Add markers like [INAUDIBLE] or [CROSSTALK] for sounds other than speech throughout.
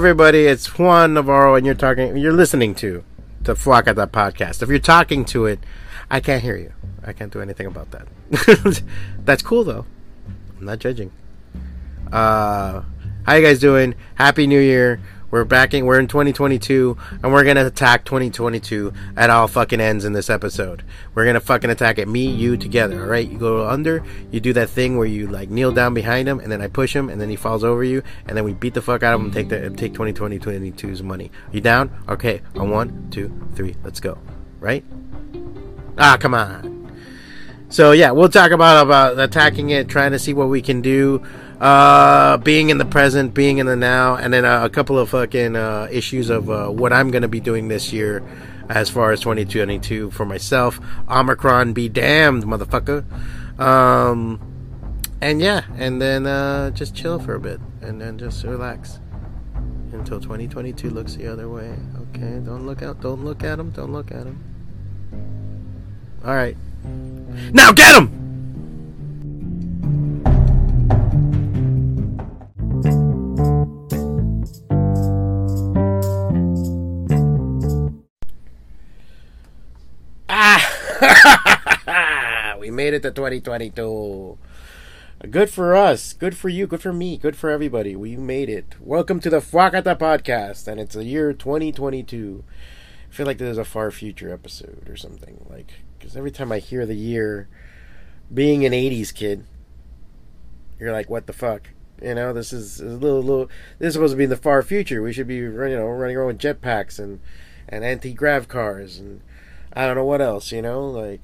everybody, it's Juan Navarro, and you're talking, you're listening to the Fwacata podcast. If you're talking to it, I can't hear you. I can't do anything about that. [LAUGHS] That's cool though. I'm not judging. Uh, how you guys doing? Happy New Year. We're backing. We're in 2022, and we're gonna attack 2022 at all fucking ends in this episode. We're gonna fucking attack it, me, you, together. All right? You go under. You do that thing where you like kneel down behind him, and then I push him, and then he falls over you, and then we beat the fuck out of him take the take 2022's money. You down? Okay. On one, two, three. Let's go. Right? Ah, come on. So yeah, we'll talk about about attacking it, trying to see what we can do uh, being in the present, being in the now, and then uh, a couple of fucking uh, issues of uh, what I'm going to be doing this year as far as 2022 for myself. Omicron be damned, motherfucker. Um, and yeah, and then uh, just chill for a bit, and then just relax until 2022 looks the other way. Okay, don't look out, don't look at him, don't look at him. All right, now get him. Made it to 2022. Good for us. Good for you. Good for me. Good for everybody. We made it. Welcome to the Fwacata podcast, and it's the year 2022. I feel like this is a far future episode or something. Like, because every time I hear the year, being an 80s kid, you're like, what the fuck? You know, this is a little, little. This is supposed to be in the far future. We should be, you know, running around with jetpacks and and anti grav cars and I don't know what else, you know, like,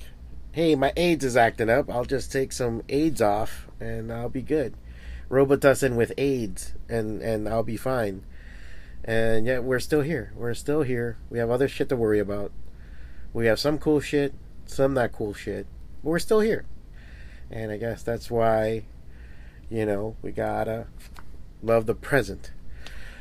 hey, my AIDS is acting up. I'll just take some AIDS off and I'll be good. Robitussin with AIDS and and I'll be fine. And yet we're still here. We're still here. We have other shit to worry about. We have some cool shit, some not cool shit, but we're still here. And I guess that's why, you know, we gotta love the present.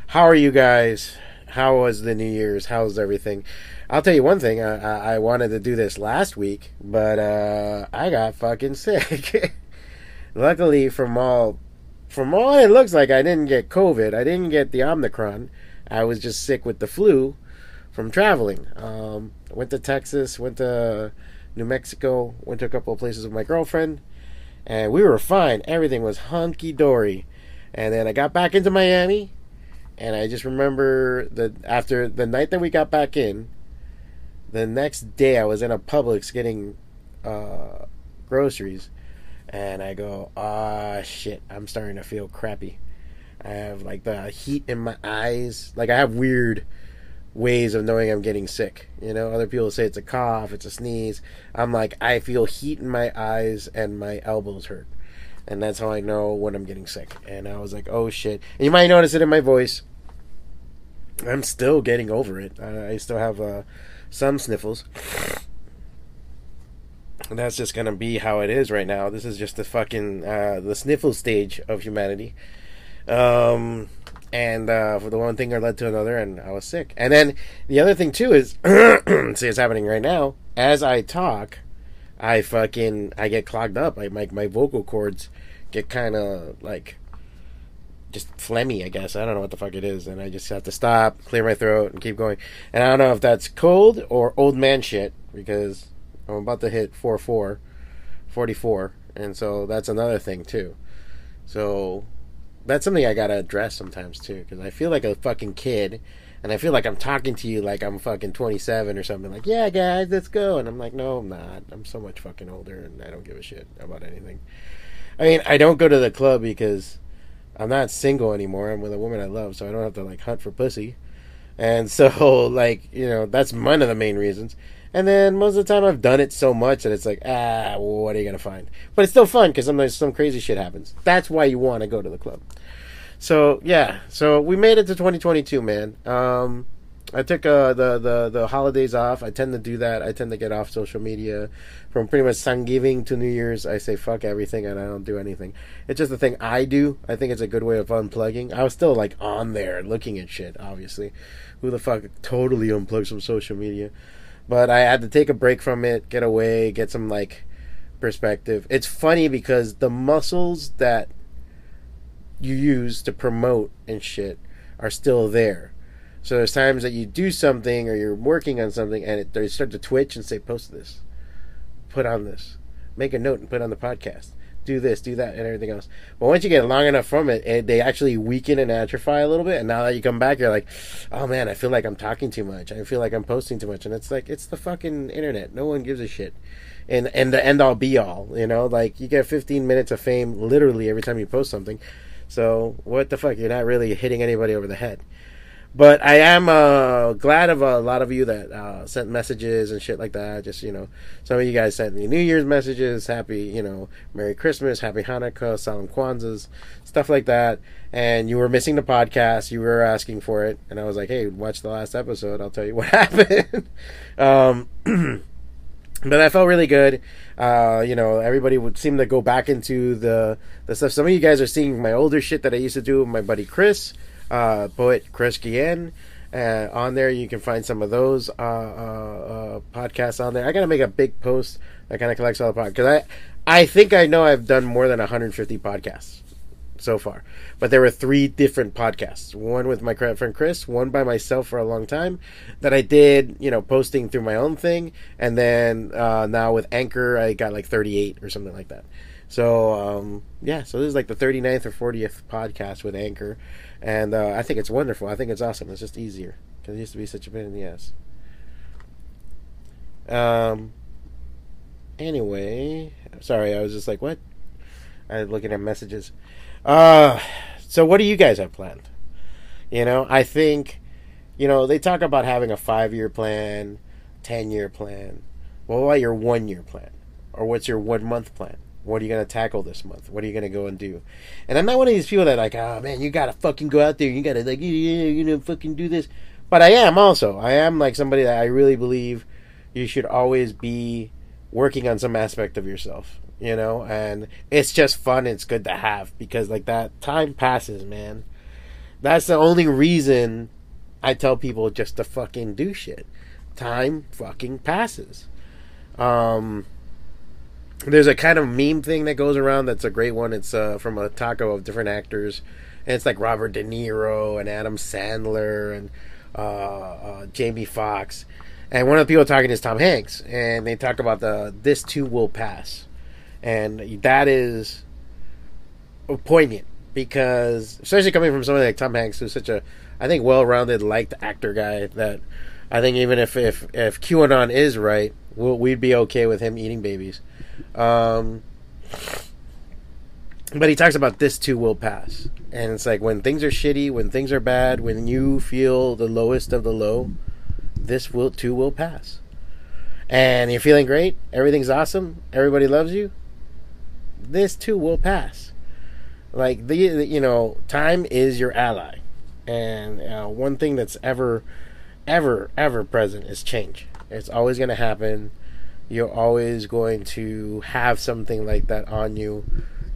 How are you guys? How was the New Year's? How's everything? I'll tell you one thing. I, I, wanted to do this last week, but uh, I got fucking [LAUGHS] sick. Luckily, from all from all it looks like, I didn't get COVID. I didn't get the Omicron. I was just sick with the flu from traveling. Um, went to Texas, went to New Mexico, went to a couple of places with my girlfriend, and we were fine. Everything was hunky dory. And then I got back into Miami, and I just remember that after the night that we got back in, the next day I was in a Publix getting uh, groceries, and I go, ah, shit, I'm starting to feel crappy. I have like the heat in my eyes. Like I have weird ways of knowing I'm getting sick. You know, other people say it's a cough, it's a sneeze. I'm like, I feel heat in my eyes and my elbows hurt. And that's how I know when I'm getting sick. And I was like, oh shit. And you might notice it in my voice. I'm still getting over it. I, I still have uh, some sniffles. And that's just gonna be how it is right now. This is just the fucking uh, the sniffle stage of humanity. Um, and uh, for the one thing I led to another, and I was sick. And then the other thing too is, [CLEARS THROAT] see, it's happening right now. As I talk, I fucking I get clogged up. I my my vocal cords get kind of like just phlegmy, I guess. I don't know what the fuck it is, and I just have to stop, clear my throat, and keep going. And I don't know if that's cold or old man shit because I'm about to hit 4 4, 44, and so that's another thing too. So that's something I gotta address sometimes too, because I feel like a fucking kid, and I feel like I'm talking to you like I'm fucking 27 or something. Like, yeah, guys, let's go, and I'm like, no, I'm not. I'm so much fucking older, and I don't give a shit about anything. I mean, I don't go to the club because I'm not single anymore. I'm with a woman I love, so I don't have to like hunt for pussy. And so, [LAUGHS] like, you know, that's one of the main reasons. And then most of the time, I've done it so much that it's like, ah, what are you gonna find? But it's still fun because sometimes some crazy shit happens. That's why you want to go to the club. So yeah, so we made it to 2022, man. Um, I took uh, the the the holidays off. I tend to do that. I tend to get off social media from pretty much Thanksgiving to New Year's. I say fuck everything and I don't do anything. It's just the thing I do. I think it's a good way of unplugging. I was still like on there looking at shit. Obviously, who the fuck totally unplugs from social media? But I had to take a break from it, get away, get some like perspective. It's funny because the muscles that you use to promote and shit are still there. So there's times that you do something or you're working on something and it, they start to twitch and say, post this, put on this, make a note and put on the podcast do this, do that, and everything else. But once you get long enough from it, it, they actually weaken and atrophy a little bit. And now that you come back, you're like, oh man, I feel like I'm talking too much. I feel like I'm posting too much. And it's like it's the fucking internet. No one gives a shit. And and the end all be all, you know, like you get 15 minutes of fame literally every time you post something. So what the fuck? You're not really hitting anybody over the head. But I am uh, glad of a lot of you that uh, sent messages and shit like that. Just you know, some of you guys sent me New Year's messages, happy you know, Merry Christmas, Happy Hanukkah, Salam Kwanzaa, stuff like that. And you were missing the podcast. You were asking for it, and I was like, hey, watch the last episode. I'll tell you what [LAUGHS] happened. um, [CLEARS THROAT] but I felt really good. Uh, you know, everybody would seem to go back into the the stuff. Some of you guys are seeing my older shit that I used to do with my buddy Chris uh, poet Chris Guillen. Uh, on there, you can find some of those uh, uh, uh podcasts on there. I gotta make a big post that kind of collects all the podcasts because I, I think I know I've done more than 150 podcasts so far, but there were three different podcasts. One with my friend Chris, one by myself for a long time that I did, you know, posting through my own thing, and then uh, now with Anchor, I got like 38 or something like that. So um, yeah, so this is like the 39th or 40th podcast with Anchor and uh, I think it's wonderful. I think it's awesome. It's just easier because it used to be such a pain in the ass. Um. Anyway, sorry, I was just like, what? I was looking at messages. Uh, so what do you guys have planned? You know, I think, you know, they talk about having a five-year plan, ten-year plan. Well, what about your one-year plan, or what's your one-month plan? What are you gonna tackle this month? What are you gonna go and do? And I'm not one of these people that like, oh man, you gotta fucking go out there. You gotta like, you know, fucking do this. But I am also. I am like somebody that I really believe you should always be working on some aspect of yourself. You know, and it's just fun. It's good to have because like that time passes, man. That's the only reason I tell people just to fucking do shit. Time fucking passes. Um, there's a kind of meme thing that goes around that's a great one. It's uh, from a taco of different actors, and it's like Robert De Niro and Adam Sandler and uh, uh, Jamie Foxx, and one of the people talking is Tom Hanks, and they talk about the "This too will pass," and that is poignant because, especially coming from somebody like Tom Hanks, who's such a, I think, well-rounded, liked actor guy that I think even if if if QAnon is right, we'll, we'd be okay with him eating babies. Um, but he talks about this too will pass. And it's like when things are shitty, when things are bad, when you feel the lowest of the low, this will too will pass. And you're feeling great, everything's awesome, everybody loves you. This too will pass. Like the, you know, time is your ally. And uh, one thing that's ever ever ever present is change. It's always going to happen you're always going to have something like that on you.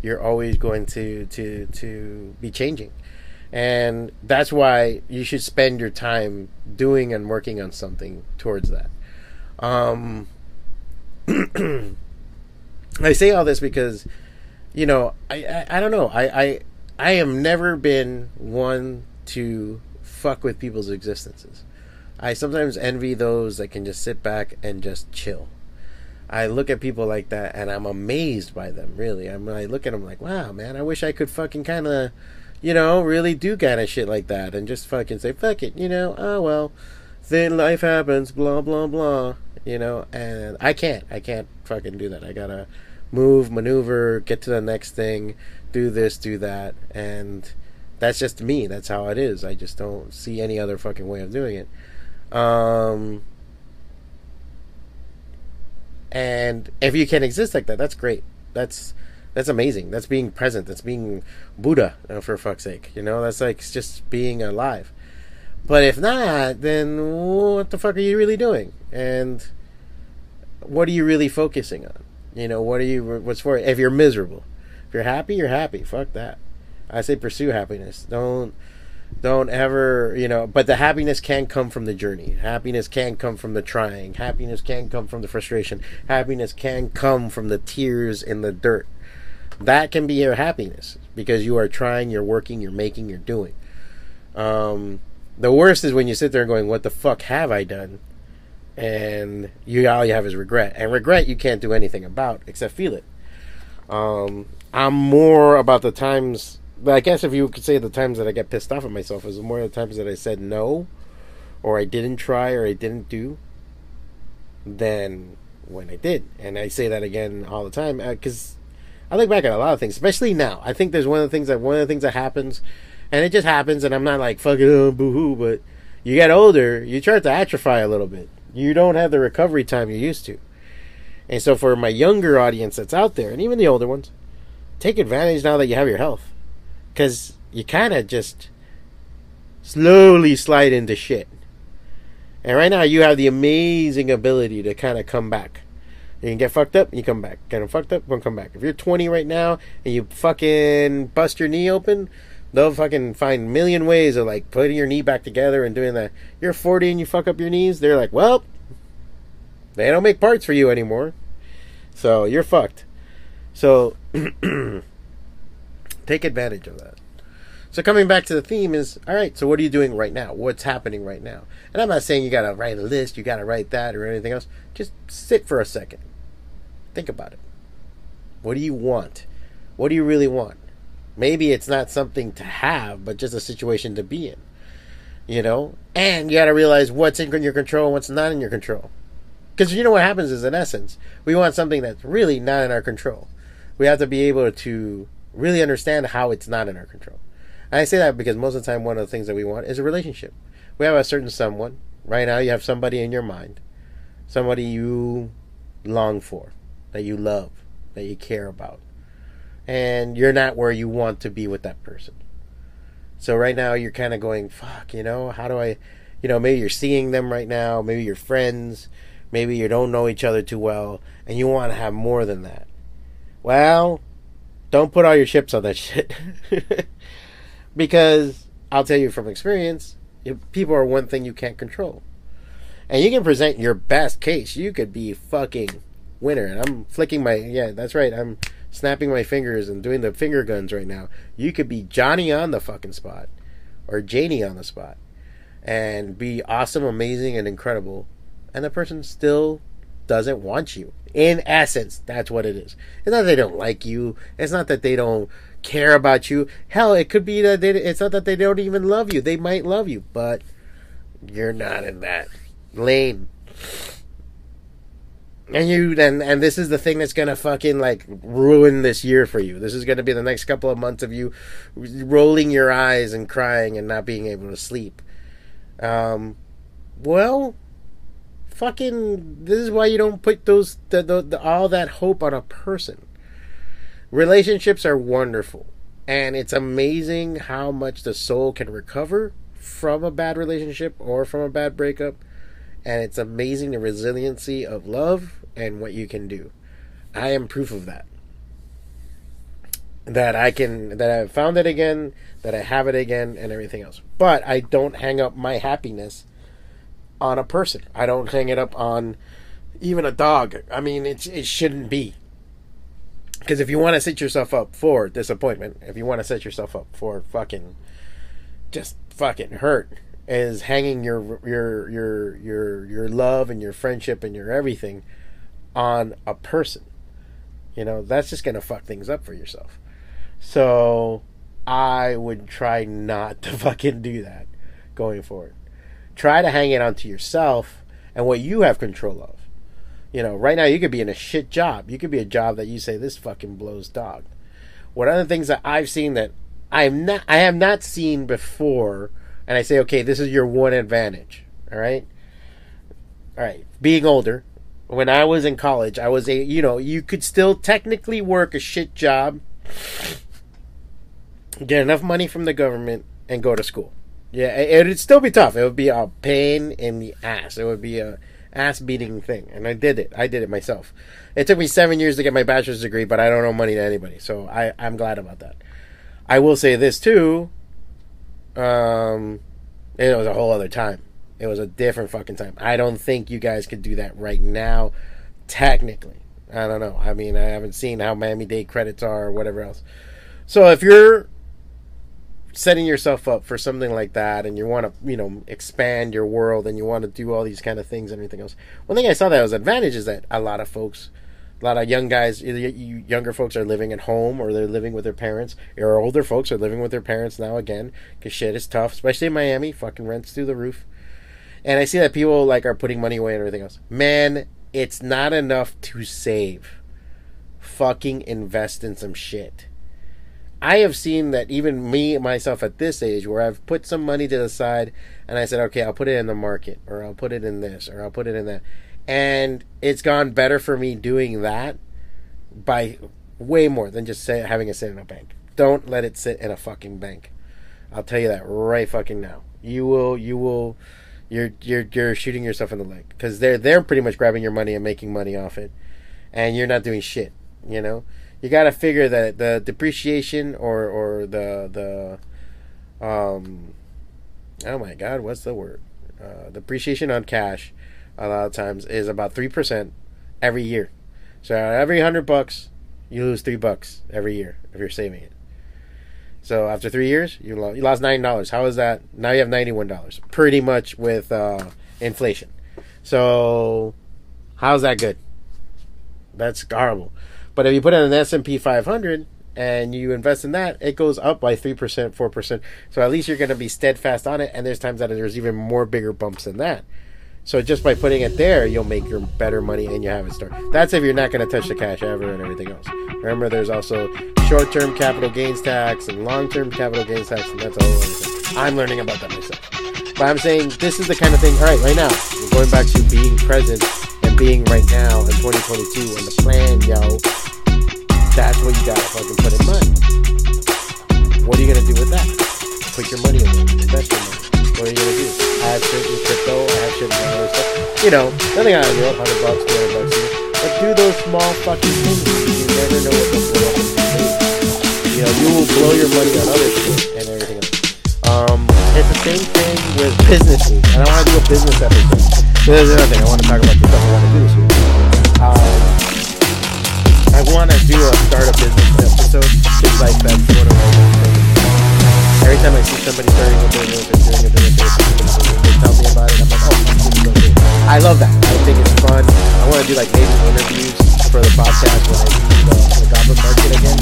You're always going to to to be changing. And that's why you should spend your time doing and working on something towards that. Um, [CLEARS THROAT] [COUGHS] I say all this because, you know, I, I, I don't know. I, I I have never been one to fuck with people's existences. I sometimes envy those that can just sit back and just chill. I look at people like that and I'm amazed by them. Really, I'm I look at them like, wow, man, I wish I could fucking kind of, you know, really do kind of shit like that and just fucking say fuck it, you know. Oh well, then life happens, blah blah blah, you know. And I can't, I can't fucking do that. I gotta move, maneuver, get to the next thing, do this, do that, and that's just me. That's how it is. I just don't see any other fucking way of doing it. Um, and if you can exist like that, that's great. That's that's amazing. That's being present. That's being Buddha, for fuck's sake. You know, that's like just being alive. But if not, then what the fuck are you really doing? And what are you really focusing on? You know, what are you? What's for? If you're miserable, if you're happy, you're happy. Fuck that. I say pursue happiness. Don't don't ever you know but the happiness can come from the journey happiness can come from the trying happiness can come from the frustration happiness can come from the tears in the dirt that can be your happiness because you are trying you're working you're making you're doing Um, the worst is when you sit there and going, "What the fuck have I done?" And you all you have is regret, and regret you can't do anything about except feel it. Um, I'm more about the times. I guess if you could say the times that I get pissed off at myself is more the times that I said no, or I didn't try, or I didn't do, than when I did. And I say that again all the time because uh, I look back at a lot of things, especially now. I think there's one of the things that one of the things that happens, and it just happens, and I'm not like fucking oh, boo hoo, but you get older, you start to atrophy a little bit. You don't have the recovery time you used to. And so for my younger audience that's out there, and even the older ones, take advantage now that you have your health. Because you kind of just slowly slide into shit. And right now, you have the amazing ability to kind of come back. You can get fucked up, you come back. Get fucked up, and come back. If you're 20 right now and you fucking bust your knee open, they'll fucking find million ways of like putting your knee back together and doing that. You're 40 and you fuck up your knees, they're like, well, they don't make parts for you anymore. So you're fucked. So [CLEARS THROAT] take advantage of that. So coming back to the theme is all right. So what are you doing right now? What's happening right now? And I'm not saying you got to write a list, you got to write that or anything else. Just sit for a second. Think about it. What do you want? What do you really want? Maybe it's not something to have, but just a situation to be in. You know? And you got to realize what's in your control and what's not in your control. Because you know what happens is, in essence, we want something that's really not in our control. We have to be able to really understand how it's not in our control. And I say that because most of the time, one of the things that we want is a relationship. We have a certain someone. Right now, you have somebody in your mind, somebody you long for, that you love, that you care about. And you're not where you want to be with that person. So right now, you're kind of going, fuck, you know, how do I, you know, maybe you're seeing them right now, maybe you're friends, maybe you don't know each other too well, and you want to have more than that. Well, don't put all your chips on that shit. [LAUGHS] because I'll tell you from experience, people are one thing you can't control. And you can present your best case. You could be fucking winner. And I'm flicking my yeah, that's right. I'm snapping my fingers and doing the finger guns right now. You could be Johnny on the fucking spot or Janie on the spot and be awesome, amazing, and incredible. And the person still doesn't want you. In essence, that's what it is. It's not that they don't like you. It's not that they don't care about you. Hell, it could be that they, it's not that they don't even love you. They might love you, but you're not in that lane. And you and and this is the thing that's gonna fucking like ruin this year for you. This is gonna be the next couple of months of you rolling your eyes and crying and not being able to sleep. Um, well, fucking, this is why you don't put those the, the, the all that hope on a person relationships are wonderful and it's amazing how much the soul can recover from a bad relationship or from a bad breakup and it's amazing the resiliency of love and what you can do. I am proof of that. That i can that I've found it again that i have it again and everything else. But i don't hang up my happiness on a person. I don't hang it up on even a dog. I mean it, it shouldn't be. Because if you want to set yourself up for disappointment, if you want to set yourself up for fucking just fucking hurt, is hanging your your your your your love and your friendship and your everything on a person. You know, that's just gonna fuck things up for yourself. So I would try not [LAUGHS] to fucking do that going forward. Try to hang it onto yourself and what you have control of. You know, right now you could be in a shit job. You could be a job that you say this fucking blows dog. One of the things that I've seen that I'm not I have not seen before and I say, okay, this is your one advantage. All right? All right. Being older, when I was in college, I was a you know, you could still technically work a shit job, get enough money from the government, and go to school. Yeah, it, would still be tough. It would be a pain in the ass. It would be a ass beating thing, and I did it. I did it myself. It took me seven years to get my bachelor's degree, but I don't owe money to anybody, so I I'm glad about that. I will say this too. Um, it was a whole other time. It was a different fucking time. I don't think you guys could do that right now, technically. I don't know. I mean, I haven't seen how Miami Dade credits are or whatever else. So if you're setting yourself up for something like that and you want to you know expand your world and you want to do all these kind of things and everything else one thing i saw that was advantage is that a lot of folks a lot of young guys younger folks are living at home or they're living with their parents or older folks are living with their parents now again because shit is tough especially in miami fucking rents through the roof and i see that people like are putting money away and everything else man it's not enough to save fucking invest in some shit I have seen that even me myself at this age, where I've put some money to the side and I said, okay, I'll put it in the market, or I'll put it in this, or I'll put it in that, and it's gone better for me doing that by way more than just say, having it sit in a bank. Don't let it sit in a fucking bank. I'll tell you that right fucking now. You will, you will, you're you're you're shooting yourself in the leg. Because they're they're pretty much grabbing your money and making money off it, and you're not doing shit. You know? You got to figure that the depreciation or or the the um oh my god what's the word? Uh, depreciation on cash a lot of times is about 3% every year. So every 100 bucks you lose 3 bucks every year if you're saving it so after 3 years you lost, you lost $9 how is that now you have $91 pretty much with uh, inflation so how's that good that's horrible but if you put in an S&P 500 and you invest in that, it goes up by 3%, 4%. So at least you're going to be steadfast on it. And there's times that there's even more bigger bumps than that. So just by putting it there, you'll make your better money and you have it start. That's if you're not going to touch the cash ever and everything else. Remember, there's also short-term capital gains tax and long-term capital gains tax, and that's a whole other thing. I'm learning about that myself. But I'm saying this is the kind of thing. All right, right now, we're going back to being present and being right now in 2022 and the plan, yo that's what you gotta fucking put in money. What are you gonna do with that? Put your money away, invest your money. What are you gonna do? I have shit certain crypto, I have shit certain other stuff. You know, nothing out of world, 100 bucks, 200 bucks here. But do those small fucking things. You never know what the blow up You know, you will blow your money on other shit and everything else. Um, it's the same thing with businesses. And I want to do a business episode. So there's another thing I want to talk about the stuff I want to do this year. Um, I want to do a start a business episode, just like that's one of my things. Every time I see somebody starting a business and doing a they tell me about it. I'm like, oh, this is. I love that. I think it's fun. I want to do like maybe interviews for the podcast when I do the, the Goblin Market again.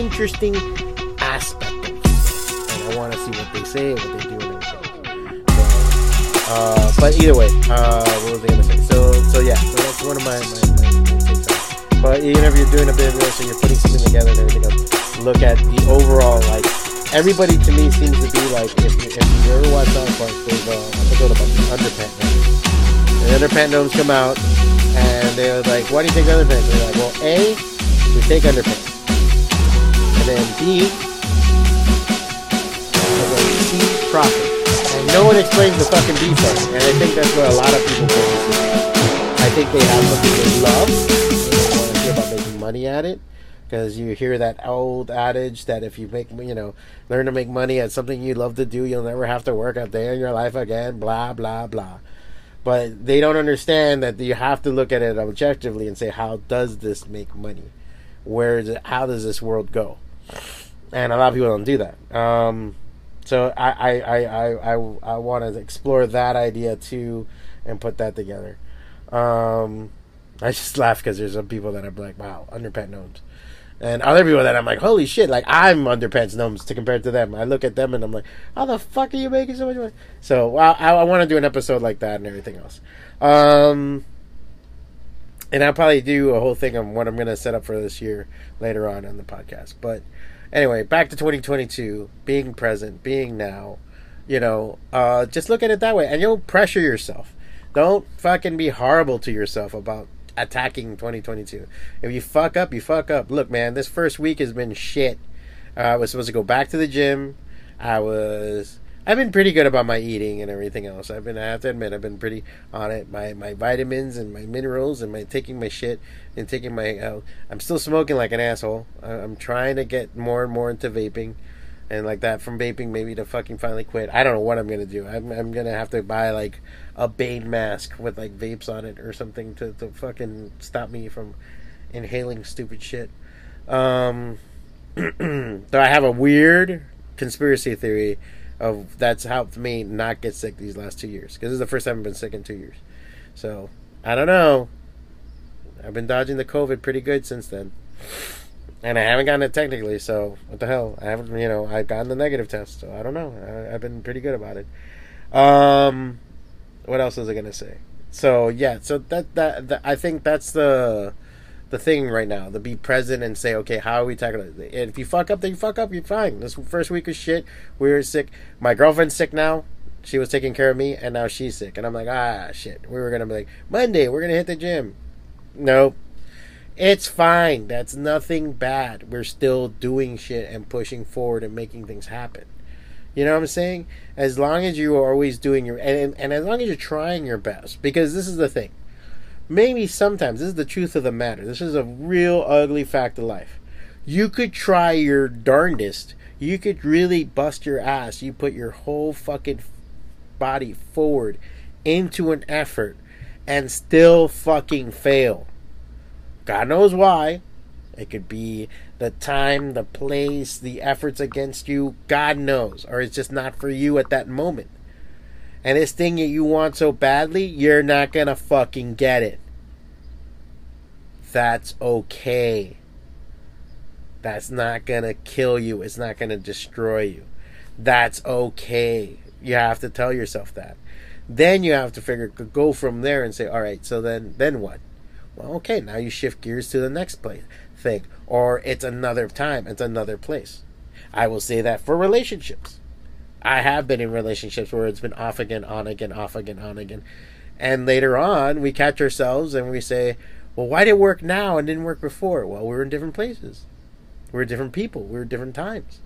Interesting aspect of. And I want to see what they say, and what they do, and everything. So, uh, but either way, uh, what was I going to say? So, so yeah, so that's one of my, my, But if you're doing a business and you're putting something together and everything else, look at the overall, like, everybody to me seems to be like, if, if you ever watch South Park, there's a episode about the underpant gnomes. And the underpant gnomes come out, and they're like, why do you take underpants? They're like, well, A, we take underpants. And then B, C, profit. And no one explains the fucking B part. And I think that's what a lot of people on. I think they have something they love. Money at it because you hear that old adage that if you make you know learn to make money at something you love to do, you'll never have to work a day in your life again. Blah blah blah. But they don't understand that you have to look at it objectively and say, how does this make money? Where is it? How does this world go? And a lot of people don't do that. Um, so I I I I, I, I want to explore that idea too and put that together. Um, I just laugh because there's some people that are like, wow, underpants gnomes. And other people that I'm like, holy shit, like I'm underpants gnomes to compare to them. I look at them and I'm like, how the fuck are you making so much money? So well, I, I want to do an episode like that and everything else. Um, and I'll probably do a whole thing on what I'm going to set up for this year later on in the podcast. But anyway, back to 2022, being present, being now. You know, uh, just look at it that way, and you'll pressure yourself. Don't fucking be horrible to yourself about attacking 2022. If you fuck up, you fuck up. Look, man, this first week has been shit. Uh, I was supposed to go back to the gym. I was. I've been pretty good about my eating and everything else. I've been. I have to admit, I've been pretty on it. My my vitamins and my minerals and my taking my shit and taking my. Uh, I'm still smoking like an asshole. I'm trying to get more and more into vaping and like that from vaping maybe to fucking finally quit. I don't know what I'm gonna do. I'm I'm gonna have to buy like a Bane mask with like vapes on it or something to, to fucking stop me from inhaling stupid shit. Um [CLEARS THROAT] so I have a weird conspiracy theory of that's helped me not get sick these last two years because this is the first time I've been sick in two years. So I don't know. I've been dodging the COVID pretty good since then, and I haven't gotten it technically. So what the hell? I haven't. You know, I've gotten the negative test, so I don't know. I, have been pretty good about it. Um, what else was I gonna say? So yeah, so that that, that I think that's the the thing right now to be present and say, okay, how are we tackling it? And if you fuck up, then you fuck up. You're fine. This first week was shit. We were sick. My girlfriend's sick now. She was taking care of me, and now she's sick. And I'm like, ah, shit. We were gonna be like Monday. We're gonna hit the gym. Nope. It's fine. That's nothing bad. We're still doing shit and pushing forward and making things happen. You know what I'm saying? As long as you are always doing your and, and as long as you're trying your best, because this is the thing maybe sometimes this is the truth of the matter. This is a real ugly fact of life. You could try your darndest. You could really bust your ass. You put your whole fucking body forward into an effort and still fucking fail. God knows why. It could be the time, the place, the efforts against you. God knows. Or it's just not for you at that moment and this thing that you want so badly, you're not gonna fucking get it. That's okay. That's not gonna kill you. It's not gonna destroy you. That's okay. You have to tell yourself that. Then you have to figure go from there and say, all right. So then, then what? Well, okay. Now you shift gears to the next place thing, or it's another time. It's another place. I will say that for relationships. I have been in relationships where it's been off again, on again, off again, on again. And later on, we catch ourselves and we say, well, why did it work now and didn't work before? Well, we were in different places. We were different people. We were different times.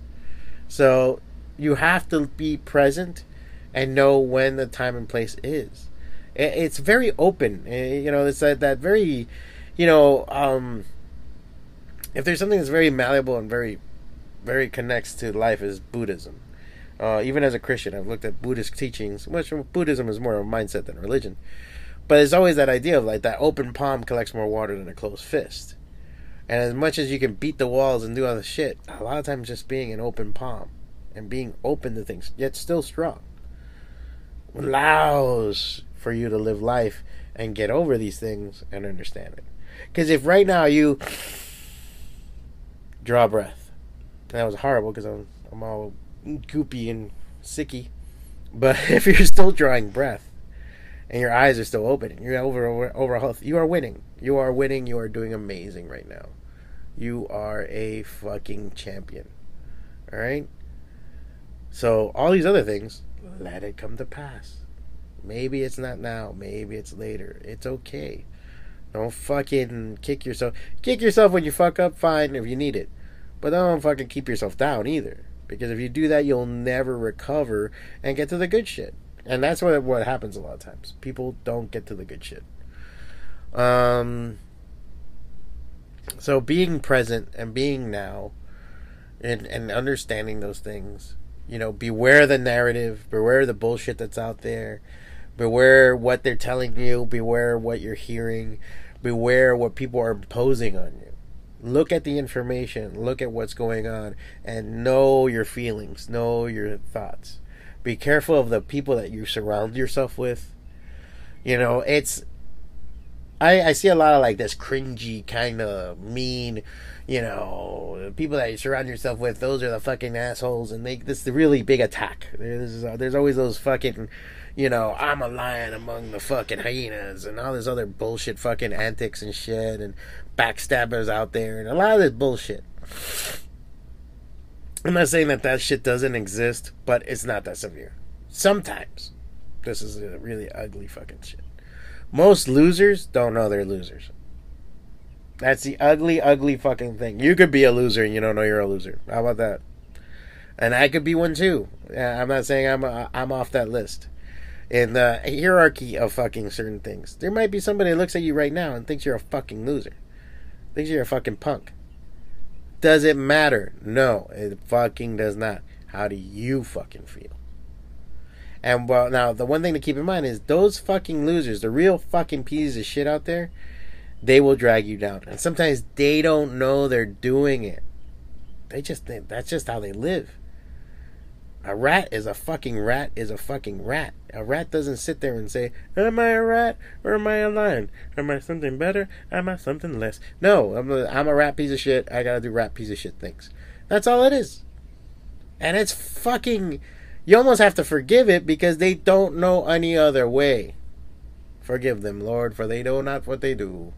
So you have to be present and know when the time and place is. It's very open. Eh, you know, it's that, that very, you know, um, if there's something that's very malleable and very, very connects to life is Buddhism uh, even as a Christian, I've looked at Buddhist teachings, which Buddhism is more of a mindset than religion. But there's always that idea of like that open palm collects more water than a closed fist. And as much as you can beat the walls and do all the shit, a lot of times just being an open palm and being open to things, yet still strong, allows for you to live life and get over these things and understand it. Because if right now you draw breath, that was horrible because I'm, I'm all goopy and sicky. But [LAUGHS] if you're still drawing breath and your eyes are still open, you're over over over health. You are winning. You are winning. You are doing amazing right now. You are a fucking champion. All right. So all these other things, let it come to pass. Maybe it's not now. Maybe it's later. It's okay. Don't fucking kick yourself. Kick yourself when you fuck up. Fine if you need it, but don't fucking keep yourself down either. Because if you do that, you'll never recover and get to the good shit. And that's what what happens a lot of times. People don't get to the good shit. Um. So being present and being now, and and understanding those things, you know, beware the narrative, beware the bullshit that's out there, beware what they're telling you, beware what you're hearing, beware what people are imposing on you look at the information, look at what's going on, and know your feelings, know your thoughts. Be careful of the people that you surround yourself with. You know, it's. I, I see a lot of like this cringy kind of mean, you know, people that you surround yourself with. Those are the fucking assholes, and they this is the really big attack. There's there's always those fucking you know, I'm a lion among the fucking hyenas and all this other bullshit fucking antics and shit and backstabbers out there and a lot of this bullshit. I'm not saying that that shit doesn't exist, but it's not that severe. Sometimes. This is really ugly fucking shit. Most losers don't know they're losers. That's the ugly, ugly fucking thing. You could be a loser and you don't know you're a loser. How about that? And I could be one too. I'm not saying I'm uh, I'm off that list in the hierarchy of fucking certain things. There might be somebody that looks at you right now and thinks you're a fucking loser. Thinks you're a fucking punk. Does it matter? No, it fucking does not. How do you fucking feel? And well, now the one thing to keep in mind is those fucking losers, the real fucking pieces of shit out there, they will drag you down. And sometimes they don't know they're doing it. They just think that's just how they live. A rat is a fucking rat is a fucking rat. A rat doesn't sit there and say, Am I a rat or am I a lion? Am I something better? Am I something less? No, I'm a, I'm a rat piece of shit. I gotta do rat piece of shit things. That's all it is. And it's fucking. You almost have to forgive it because they don't know any other way. Forgive them, Lord, for they know not what they do.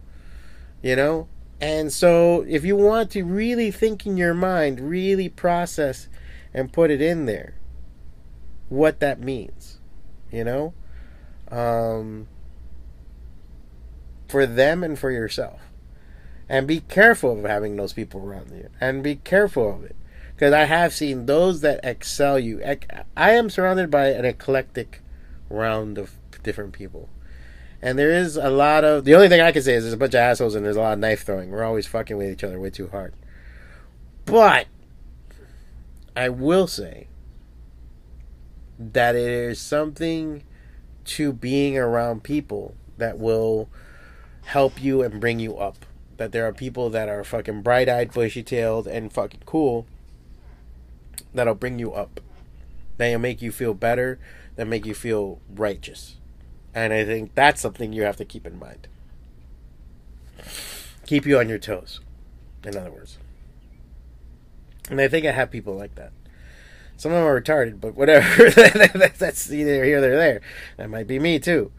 You know? And so, if you want to really think in your mind, really process and put it in there, what that means, you know? Um, for them and for yourself. And be careful of having those people around you. And be careful of it. Because I have seen those that excel you. I am surrounded by an eclectic round of different people. And there is a lot of. The only thing I can say is there's a bunch of assholes and there's a lot of knife throwing. We're always fucking with each other way too hard. But I will say that it is something to being around people that will help you and bring you up. That there are people that are fucking bright eyed, bushy tailed, and fucking cool that'll bring you up. That'll make you feel better, that make you feel righteous. And I think that's something you have to keep in mind. Keep you on your toes, in other words. And I think I have people like that. Some of them are retarded, but whatever. [LAUGHS] that's either here or there. That might be me too.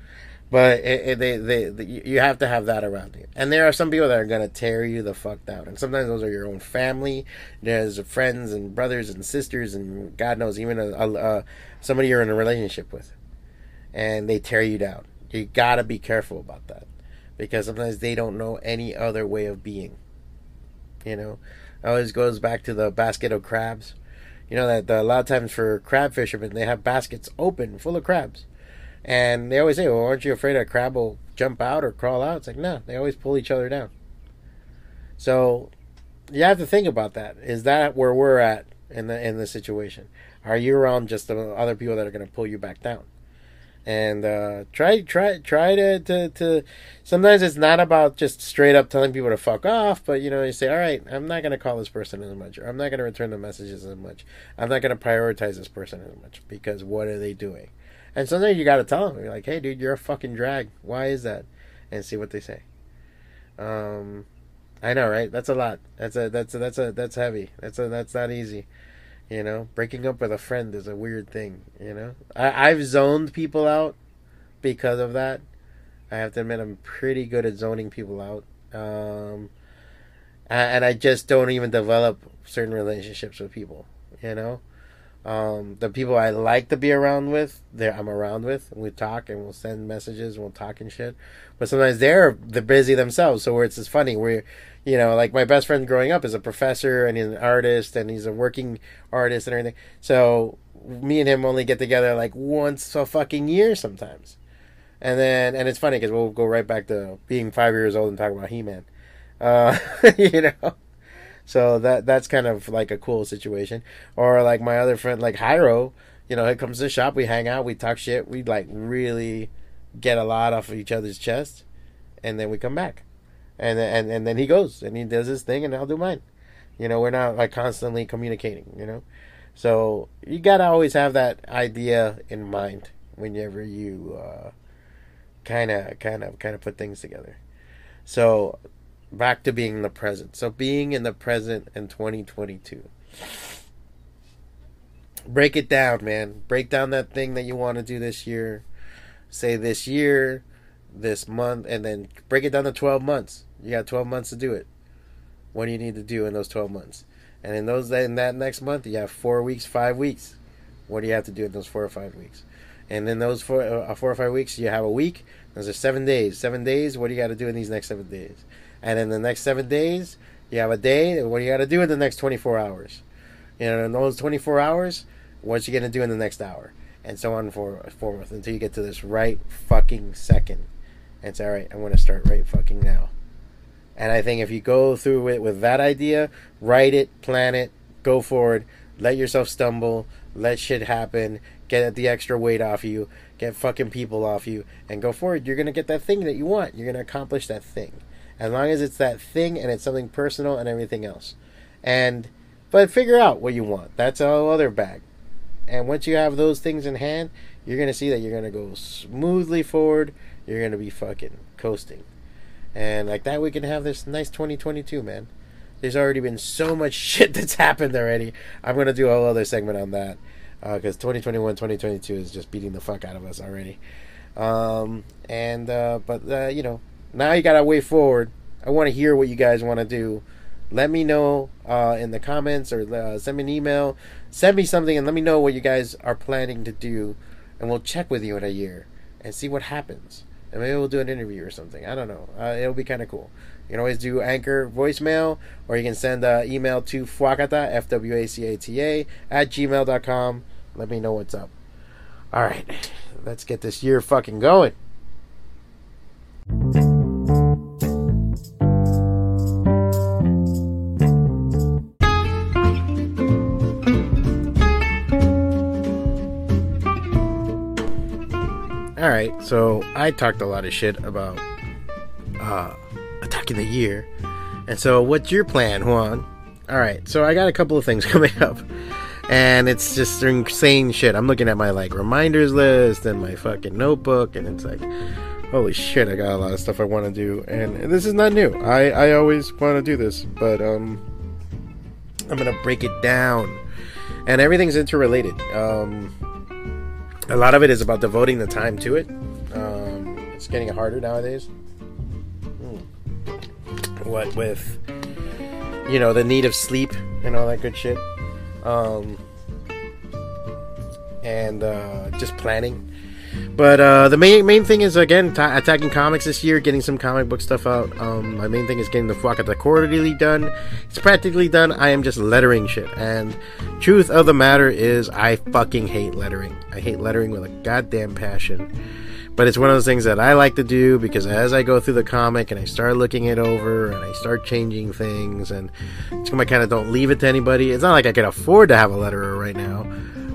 But it, it, they, they, they, you have to have that around you. And there are some people that are going to tear you the fuck down. And sometimes those are your own family. There's friends and brothers and sisters, and God knows, even a, a, a somebody you're in a relationship with and they tear you down. You gotta be careful about that because sometimes they don't know any other way of being. You know, always goes back to the basket of crabs. You know that a lot of times for crab fishermen they have baskets open full of crabs, and they always say, "Well, aren't you afraid a crab will jump out or crawl out?" It's like no, they always pull each other down. So you have to think about that. Is that where we're at in the in the situation? Are you around just the other people that are going to pull you back down? And uh, try try try to, to to sometimes it's not about just straight up telling people to fuck off but you know you say all right i'm not going to call this person as much or i'm not going to return the messages as much. I'm not going to prioritize this person as much because what are they doing? And sometimes you got to tell them you're like hey dude you're a fucking drag. Why is that? And see what they say. Um i know right? That's a lot. That's a that's a that's a that's heavy. That's a that's not easy you know, breaking up with a friend is a weird thing. You know, I, I've zoned people out because of that. I have to admit, I'm pretty good at zoning people out. Um, and I just don't even develop certain relationships with people. You know, um, the people I like to be around with, there I'm around with, and we talk and we'll send messages, and we'll talk and shit. But sometimes they're they're busy themselves, so where it's just funny. Where you know, like my best friend growing up is a professor and he's an artist and he's a working artist and everything. So me and him only get together like once a fucking year sometimes. And then, and it's funny because we'll go right back to being five years old and talk about He Man. Uh, [LAUGHS] you know? So that that's kind of like a cool situation. Or like my other friend, like Hyro, you know, he comes to the shop, we hang out, we talk shit, we like really get a lot off of each other's chest, and then we come back and and and then he goes and he does his thing and I'll do mine. You know, we're not like constantly communicating. You know, so you gotta always have that idea in mind whenever you uh, kind of kind of kind of put things together. So back to being in the present. So being in the present in 2022. Break it down, man. Break down that thing that you want to do this year. Say this year this month and then break it down to 12 months. You got 12 months to do it. What do you need to do in those 12 months? And in those in that next month, you have 4 weeks, 5 weeks. What do you have to do in those 4 or 5 weeks? And in those 4 uh, 4 or 5 weeks, you have a week. Those are 7 days. 7 days, what do you got to do in these next 7 days? And in the next 7 days, you have a day, what do you got to do in the next 24 hours? You know, in those 24 hours, what you to do in the next hour? And so on and forth until you get to this right fucking second and say, all right, I'm to start right fucking now. And I think if you go through it with that idea, write it, plan it, go forward, let yourself stumble, let shit happen, get the extra weight off you, get fucking people off you, and go forward, you're to get that thing that you want. You're to accomplish that thing. As long as it's that thing and it's something personal and everything else. And But figure out what you want. That's a whole other bag. And once you have those things in hand, you're gonna see that you're gonna go smoothly forward. You're gonna be fucking coasting, and like that, we can have this nice 2022, man. There's already been so much [LAUGHS] shit that's happened already. I'm gonna do a whole other segment on that because uh, 2021, 2022 is just beating the fuck out of us already. Um, and uh, but uh, you know, now you gotta way forward. I want to hear what you guys want to do. Let me know uh, in the comments or uh, send me an email. Send me something and let me know what you guys are planning to do and we'll check with you in a year and see what happens. And maybe we'll do an interview or something. I don't know. Uh, it'll be kind of cool. You can always do anchor voicemail, or you can send an email to fwacata, F W A C A T A, at gmail.com. Let me know what's up. All right, let's get this year fucking going. So I talked a lot of shit about uh, attacking the year, and so what's your plan, Juan? All right, so I got a couple of things [LAUGHS] coming up, and it's just insane shit. I'm looking at my like reminders list and my fucking notebook, and it's like, holy shit, I got a lot of stuff I want to do, and this is not new. I I always want to do this, but um, I'm gonna break it down, and everything's interrelated. Um a lot of it is about devoting the time to it. It's getting harder nowadays. Hmm. What with you know the need of sleep and all that good shit, um, and uh, just planning. But uh, the main main thing is again t- attacking comics this year, getting some comic book stuff out. Um, my main thing is getting the the quarterly done. It's practically done. I am just lettering shit. And truth of the matter is, I fucking hate lettering. I hate lettering with a goddamn passion. But it's one of those things that I like to do because as I go through the comic and I start looking it over and I start changing things and I kind of don't leave it to anybody. It's not like I can afford to have a letterer right now.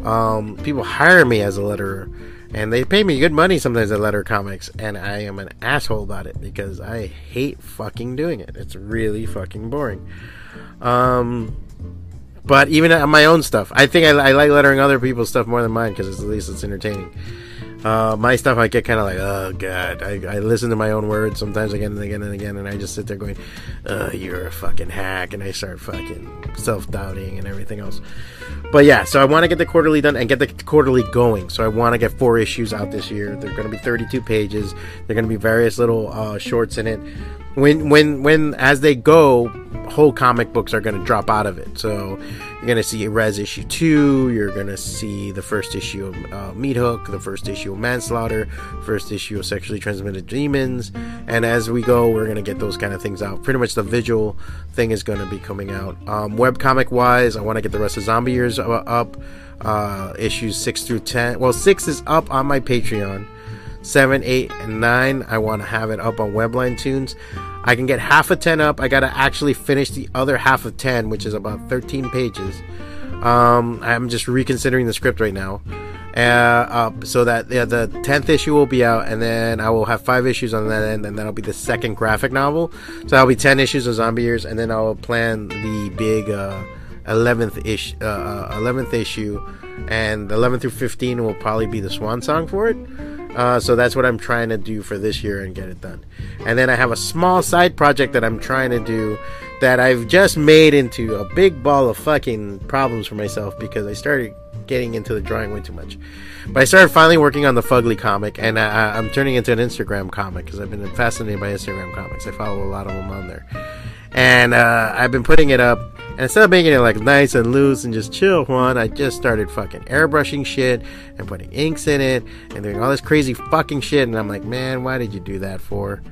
Um, people hire me as a letterer and they pay me good money sometimes at Letter Comics, and I am an asshole about it because I hate fucking doing it. It's really fucking boring. Um, but even on my own stuff, I think I, I like lettering other people's stuff more than mine because at least it's entertaining. Uh, my stuff, I get kind of like, oh god. I, I listen to my own words sometimes again and again and again, and I just sit there going, uh, you're a fucking hack, and I start fucking self doubting and everything else. But yeah, so I want to get the quarterly done and get the quarterly going. So I want to get four issues out this year. They're going to be 32 pages. They're going to be various little uh, shorts in it. When when when as they go, whole comic books are going to drop out of it. So you're going to see Res issue 2, you're going to see the first issue of uh, Meat Hook, the first issue of Manslaughter, first issue of Sexually Transmitted Demons, and as we go, we're going to get those kind of things out. Pretty much the visual thing is going to be coming out. Um, webcomic wise, I want to get the rest of Zombie Years uh, up, uh, issues 6 through 10. Well, 6 is up on my Patreon. 7, 8, and 9, I want to have it up on Webline Tunes. I can get half of 10 up. I got to actually finish the other half of 10, which is about 13 pages. Um, I'm just reconsidering the script right now. Uh, uh, so that yeah, the 10th issue will be out, and then I will have five issues on that end, and that'll be the second graphic novel. So that'll be 10 issues of Zombie Years, and then I'll plan the big uh, 11th ish, uh, 11th uh, issue, and 11 through 15 will probably be the swan song for it. Uh, so that's what I'm trying to do for this year and get it done. And then I have a small side project that I'm trying to do that I've just made into a big ball of fucking problems for myself because I started getting into the drawing way too much. But I started finally working on the Fugly comic, and I, am turning into an Instagram comic because I've been fascinated by Instagram comics. I follow a lot of them on there, and uh, I've been putting it up and instead of making it like nice and loose and just chill one, I just started fucking airbrushing shit and putting inks in it and doing all this crazy fucking shit. And I'm like, man, why did you do that for?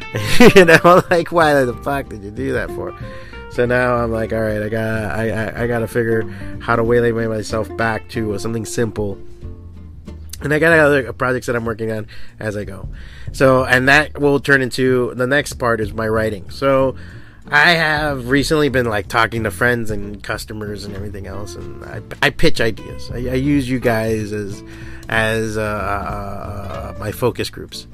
[LAUGHS] you know, [LAUGHS] like why the fuck did you do that for? So now I'm like, all right, I got I, I, I got to figure how to waylay myself back to uh, something simple. And I got other projects that I'm working on as I go. So, and that will turn into the next part is my writing. So, I have recently been like talking to friends and customers and everything else, and I, I pitch ideas. I, I, use you guys as as uh, uh, my focus groups,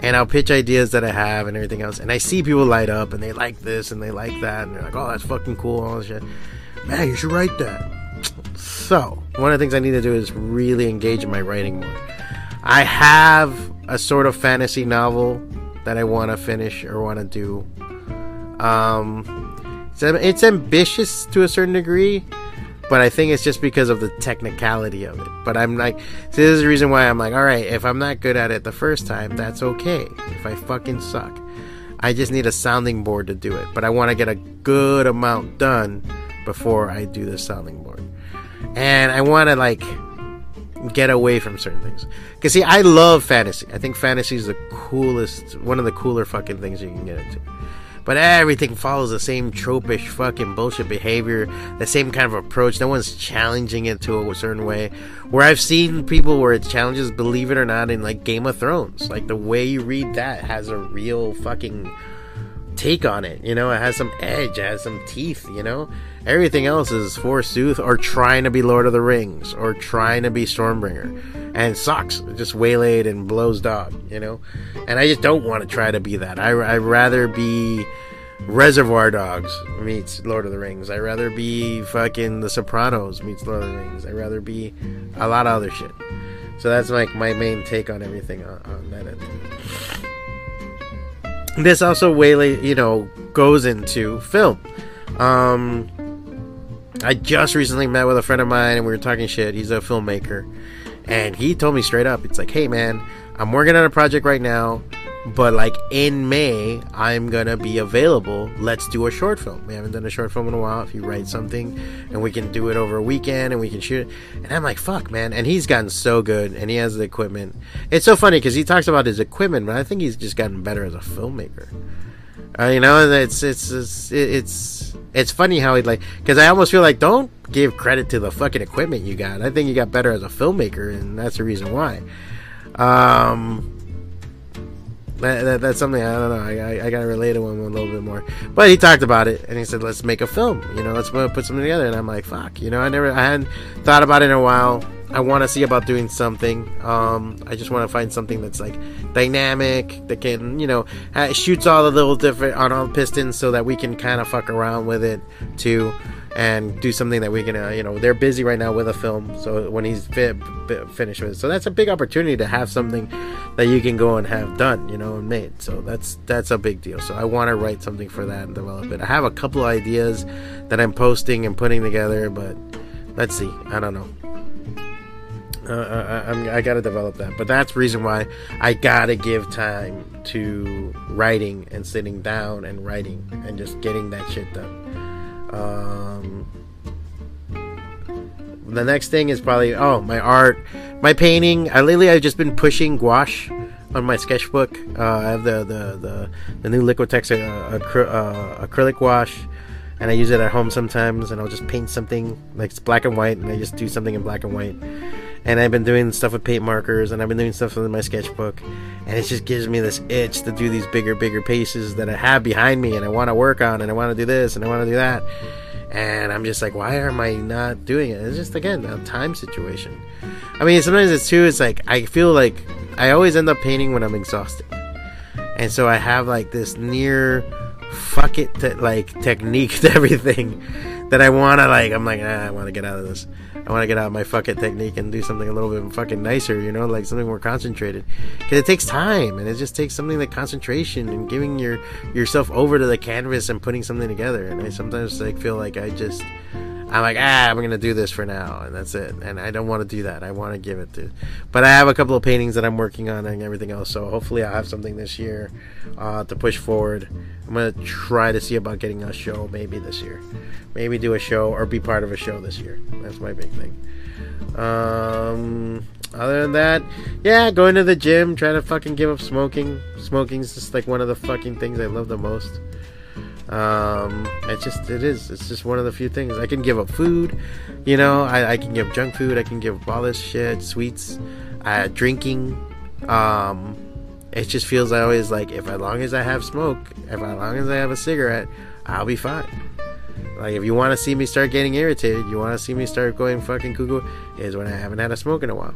and I'll pitch ideas that I have and everything else. And I see people light up and they like this and they like that, and they're like, "Oh, that's fucking cool," all this shit. man, you should write that. So, one of the things I need to do is really engage in my writing more. I have a sort of fantasy novel that I want to finish or want to do. Um, it's, it's ambitious to a certain degree, but I think it's just because of the technicality of it. But I'm like, so this is the reason why I'm like, all right, if I'm not good at it the first time, that's okay. If I fucking suck, I just need a sounding board to do it. But I want to get a good amount done before I do the sounding board, and I want to like get away from certain things. Cause see, I love fantasy. I think fantasy is the coolest, one of the cooler fucking things you can get into. But everything follows the same tropish fucking bullshit behavior, the same kind of approach. No one's challenging it to a certain way. Where I've seen people where it challenges, believe it or not, in like Game of Thrones. Like the way you read that has a real fucking take on it. You know, it has some edge, it has some teeth, you know? Everything else is forsooth or trying to be Lord of the Rings or trying to be Stormbringer. And sucks. Just waylaid and blows dog, you know? And I just don't want to try to be that. I, I'd rather be Reservoir Dogs meets Lord of the Rings. I'd rather be fucking The Sopranos meets Lord of the Rings. I'd rather be a lot of other shit. So that's like my main take on everything on, on that end. This also way, you know, goes into film. Um, I just recently met with a friend of mine and we were talking shit. He's a filmmaker. And he told me straight up, it's like, hey man, I'm working on a project right now, but like in May, I'm gonna be available. Let's do a short film. We haven't done a short film in a while. If you write something and we can do it over a weekend and we can shoot it. And I'm like, fuck, man. And he's gotten so good and he has the equipment. It's so funny because he talks about his equipment, but I think he's just gotten better as a filmmaker. Uh, you know, it's it's it's it's it's funny how he like because I almost feel like don't give credit to the fucking equipment you got. I think you got better as a filmmaker, and that's the reason why. Um, that, that, that's something I don't know. I, I, I gotta relate to him a little bit more. But he talked about it and he said, "Let's make a film. You know, let's put something together." And I'm like, "Fuck." You know, I never, I hadn't thought about it in a while. I want to see about doing something. Um, I just want to find something that's like dynamic that can, you know, shoots all the little different on all pistons so that we can kind of fuck around with it too and do something that we can, uh, you know, they're busy right now with a film. So when he's fi- finished with it, so that's a big opportunity to have something that you can go and have done, you know, and made. So that's that's a big deal. So I want to write something for that and develop it. I have a couple ideas that I'm posting and putting together, but let's see. I don't know. Uh, I, I, gotta develop that, but that's reason why I gotta give time to writing and sitting down and writing and just getting that shit done. Um, the next thing is probably oh my art, my painting. I lately I've just been pushing gouache on my sketchbook. Uh, I have the the the, the new Liquitex uh, acry- uh, acrylic gouache, and I use it at home sometimes. And I'll just paint something like it's black and white, and I just do something in black and white. And I've been doing stuff with paint markers, and I've been doing stuff with my sketchbook, and it just gives me this itch to do these bigger, bigger pieces that I have behind me, and I want to work on, and I want to do this, and I want to do that and I'm just like, why am I not doing it? It's just again a time situation. I mean, sometimes it's too. It's like I feel like I always end up painting when I'm exhausted, and so I have like this near fuck it te- like technique [LAUGHS] to everything that I want to like. I'm like, ah, I want to get out of this. I want to get out my fucking technique and do something a little bit fucking nicer, you know, like something more concentrated. Because it takes time, and it just takes something like concentration and giving your yourself over to the canvas and putting something together. And I sometimes like feel like I just I'm like, ah, I'm gonna do this for now, and that's it. And I don't want to do that. I want to give it to. But I have a couple of paintings that I'm working on and everything else. So hopefully I'll have something this year uh, to push forward. I'm gonna try to see about getting a show maybe this year. Maybe do a show or be part of a show this year. That's my big thing. Um, other than that, yeah, going to the gym, trying to fucking give up smoking. Smoking's just like one of the fucking things I love the most. Um, it's just it is. It's just one of the few things I can give up food. You know, I, I can give up junk food. I can give up all this shit, sweets, uh, drinking. Um, it just feels I always like if as long as I have smoke, if as long as I have a cigarette, I'll be fine. Like if you want to see me start getting irritated, you want to see me start going fucking cuckoo, is when I haven't had a smoke in a while.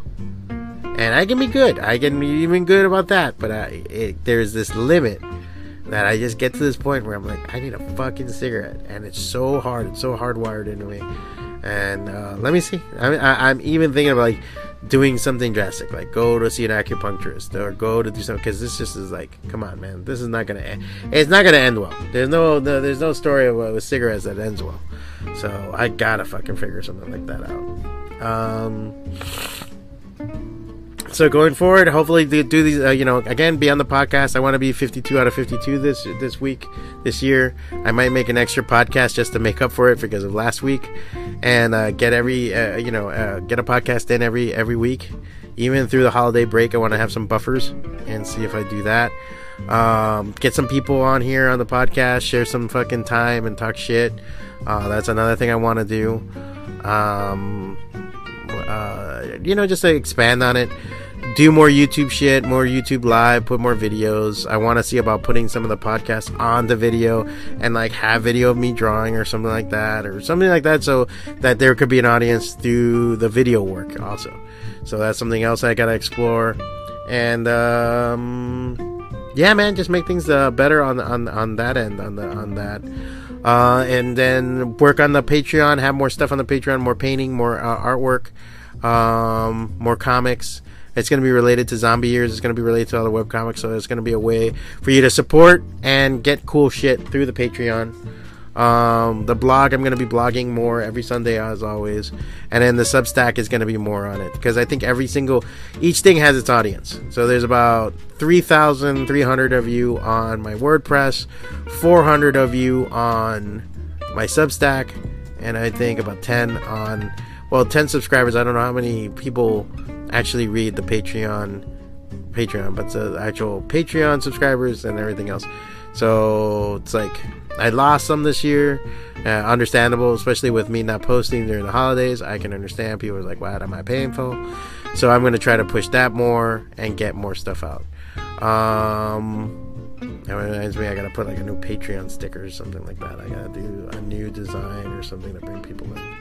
And I can be good. I can be even good about that. But I, it, there's this limit that I just get to this point where I'm like, I need a fucking cigarette, and it's so hard. It's so hardwired into me. And uh, let me see. I, I, I'm even thinking about like doing something drastic, like go to see an acupuncturist or go to do something, because this just is like, come on, man, this is not gonna, end. it's not gonna end well. There's no, no there's no story with cigarettes that ends well. So I gotta fucking figure something like that out. Um, so going forward, hopefully do these. Uh, you know, again, be on the podcast. I want to be 52 out of 52 this this week, this year. I might make an extra podcast just to make up for it because of last week, and uh, get every uh, you know uh, get a podcast in every every week, even through the holiday break. I want to have some buffers and see if I do that. Um, get some people on here on the podcast, share some fucking time and talk shit. Uh, that's another thing I want to do. Um, uh, you know, just to expand on it do more YouTube shit, more YouTube live, put more videos. I want to see about putting some of the podcasts on the video and like have video of me drawing or something like that or something like that so that there could be an audience through the video work also. So that's something else I got to explore. And um yeah, man, just make things uh, better on on on that end on the on that. Uh, and then work on the Patreon, have more stuff on the Patreon, more painting, more uh, artwork, um, more comics it's going to be related to zombie years. It's going to be related to other webcomics. So it's going to be a way for you to support and get cool shit through the Patreon. Um, the blog, I'm going to be blogging more every Sunday as always. And then the Substack is going to be more on it because I think every single, each thing has its audience. So there's about 3,300 of you on my WordPress, 400 of you on my Substack, and I think about 10 on, well, 10 subscribers. I don't know how many people actually read the Patreon, Patreon, but the actual Patreon subscribers and everything else. So it's like I lost some this year. Uh, understandable, especially with me not posting during the holidays. I can understand people are like, "What am I paying for?" So I'm going to try to push that more and get more stuff out. Um, that reminds me, I gotta put like a new Patreon sticker or something like that. I gotta do a new design or something to bring people in.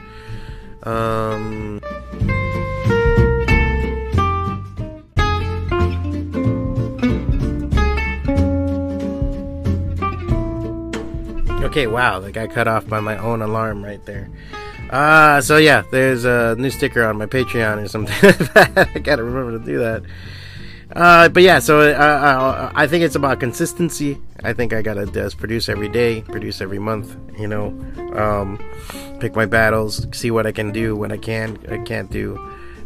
Um. Okay, wow, like I cut off by my own alarm right there. Uh, so yeah, there's a new sticker on my Patreon or something [LAUGHS] I gotta remember to do that. Uh, but yeah, so uh, uh, I think it's about consistency. I think I gotta just produce every day, produce every month, you know, um, pick my battles, see what I can do, what I can, I can't do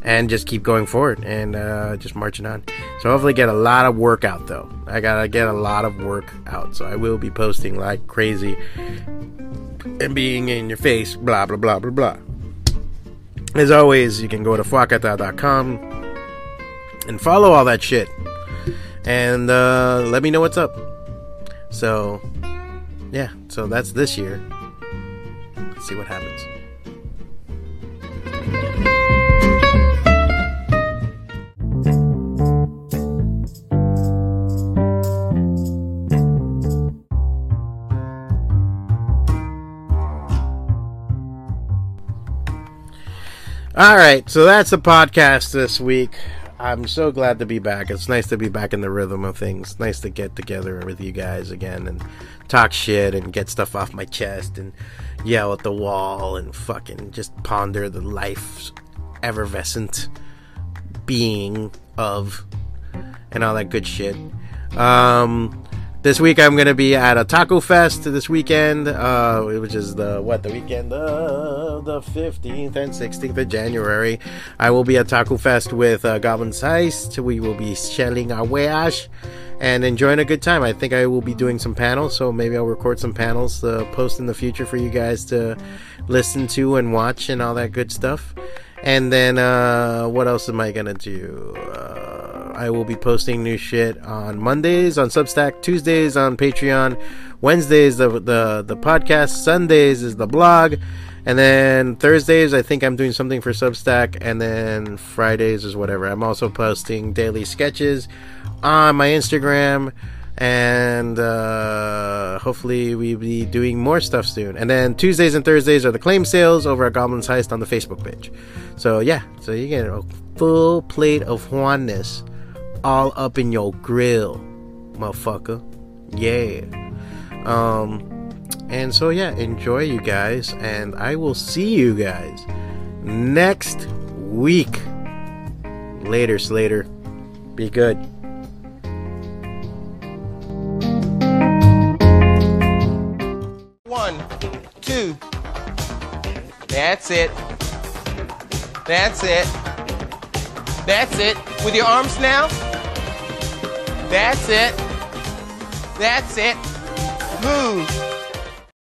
and just keep going forward and uh, just marching on. So hopefully get a lot of work out though. I gotta get a lot of work out. So I will be posting like crazy and being in your face, blah blah blah blah blah. As always, you can go to fwacata.com and follow all that shit. And uh, let me know what's up. So, yeah, so that's this year. See what happens. All right, so that's the podcast this week. I'm so glad to be back. It's nice to be back in the rhythm of things. Nice to get together with you guys again and talk shit and get stuff off my chest and yell at the wall and fucking just ponder the life effervescent being of and all that good shit. Um, this week I'm gonna be at a taco fest this weekend, uh, which is the what the weekend of the 15th and 16th of January. I will be at taco fest with uh, Goblin's Heist. We will be shelling our wash and enjoying a good time. I think I will be doing some panels, so maybe I'll record some panels to post in the future for you guys to listen to and watch and all that good stuff. And then uh, what else am I gonna do? Uh, I will be posting new shit on Mondays on Substack, Tuesdays on Patreon, Wednesdays the the the podcast, Sundays is the blog, and then Thursdays I think I'm doing something for Substack, and then Fridays is whatever. I'm also posting daily sketches on my Instagram and uh, hopefully we'll be doing more stuff soon. And then Tuesdays and Thursdays are the claim sales over at Goblin's Heist on the Facebook page. So yeah, so you get a full plate of Juanness all up in your grill, motherfucker. Yeah. Um, and so yeah, enjoy you guys, and I will see you guys next week. Later, Slater. Be good. One, two. That's it. That's it. That's it. With your arms now. That's it. That's it. Move.